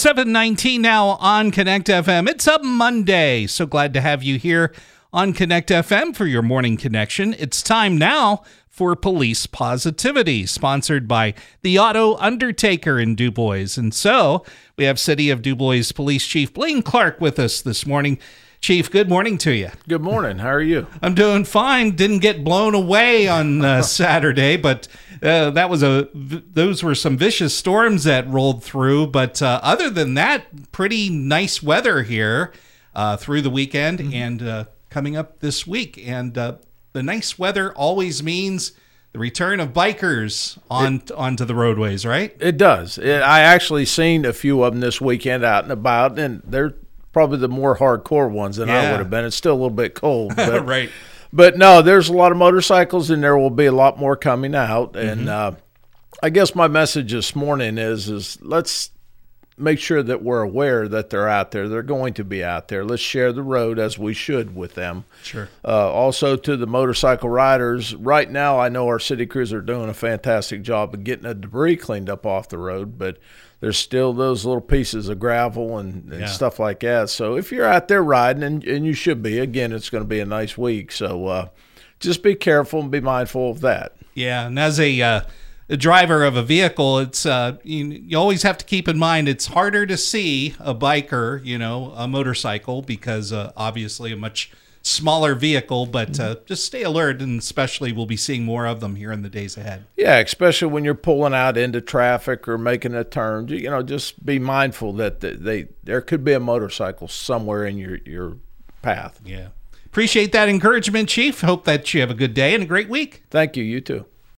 719 now on Connect FM. It's a Monday. So glad to have you here on Connect FM for your morning connection. It's time now for Police Positivity, sponsored by the Auto Undertaker in DuBois. And so we have City of DuBois Police Chief Blaine Clark with us this morning. Chief, good morning to you. Good morning. How are you? I'm doing fine. Didn't get blown away on uh, Saturday, but uh, that was a those were some vicious storms that rolled through. But uh, other than that, pretty nice weather here uh, through the weekend mm-hmm. and uh, coming up this week. And uh, the nice weather always means the return of bikers on it, onto the roadways, right? It does. It, I actually seen a few of them this weekend out and about, and they're probably the more hardcore ones than yeah. I would have been. It's still a little bit cold, but, right? But no, there's a lot of motorcycles, and there will be a lot more coming out. And mm-hmm. uh, I guess my message this morning is is let's make sure that we're aware that they're out there. They're going to be out there. Let's share the road as we should with them. Sure. Uh, also, to the motorcycle riders, right now I know our city crews are doing a fantastic job of getting the debris cleaned up off the road, but there's still those little pieces of gravel and, and yeah. stuff like that. So if you're out there riding, and, and you should be, again, it's going to be a nice week. So uh, just be careful and be mindful of that. Yeah, and as a uh, a driver of a vehicle, it's uh, you, you, always have to keep in mind it's harder to see a biker, you know, a motorcycle because uh, obviously a much smaller vehicle, but uh, just stay alert, and especially we'll be seeing more of them here in the days ahead. Yeah, especially when you're pulling out into traffic or making a turn. You know, just be mindful that they there could be a motorcycle somewhere in your your path. Yeah. Appreciate that encouragement, Chief. Hope that you have a good day and a great week. Thank you. You too.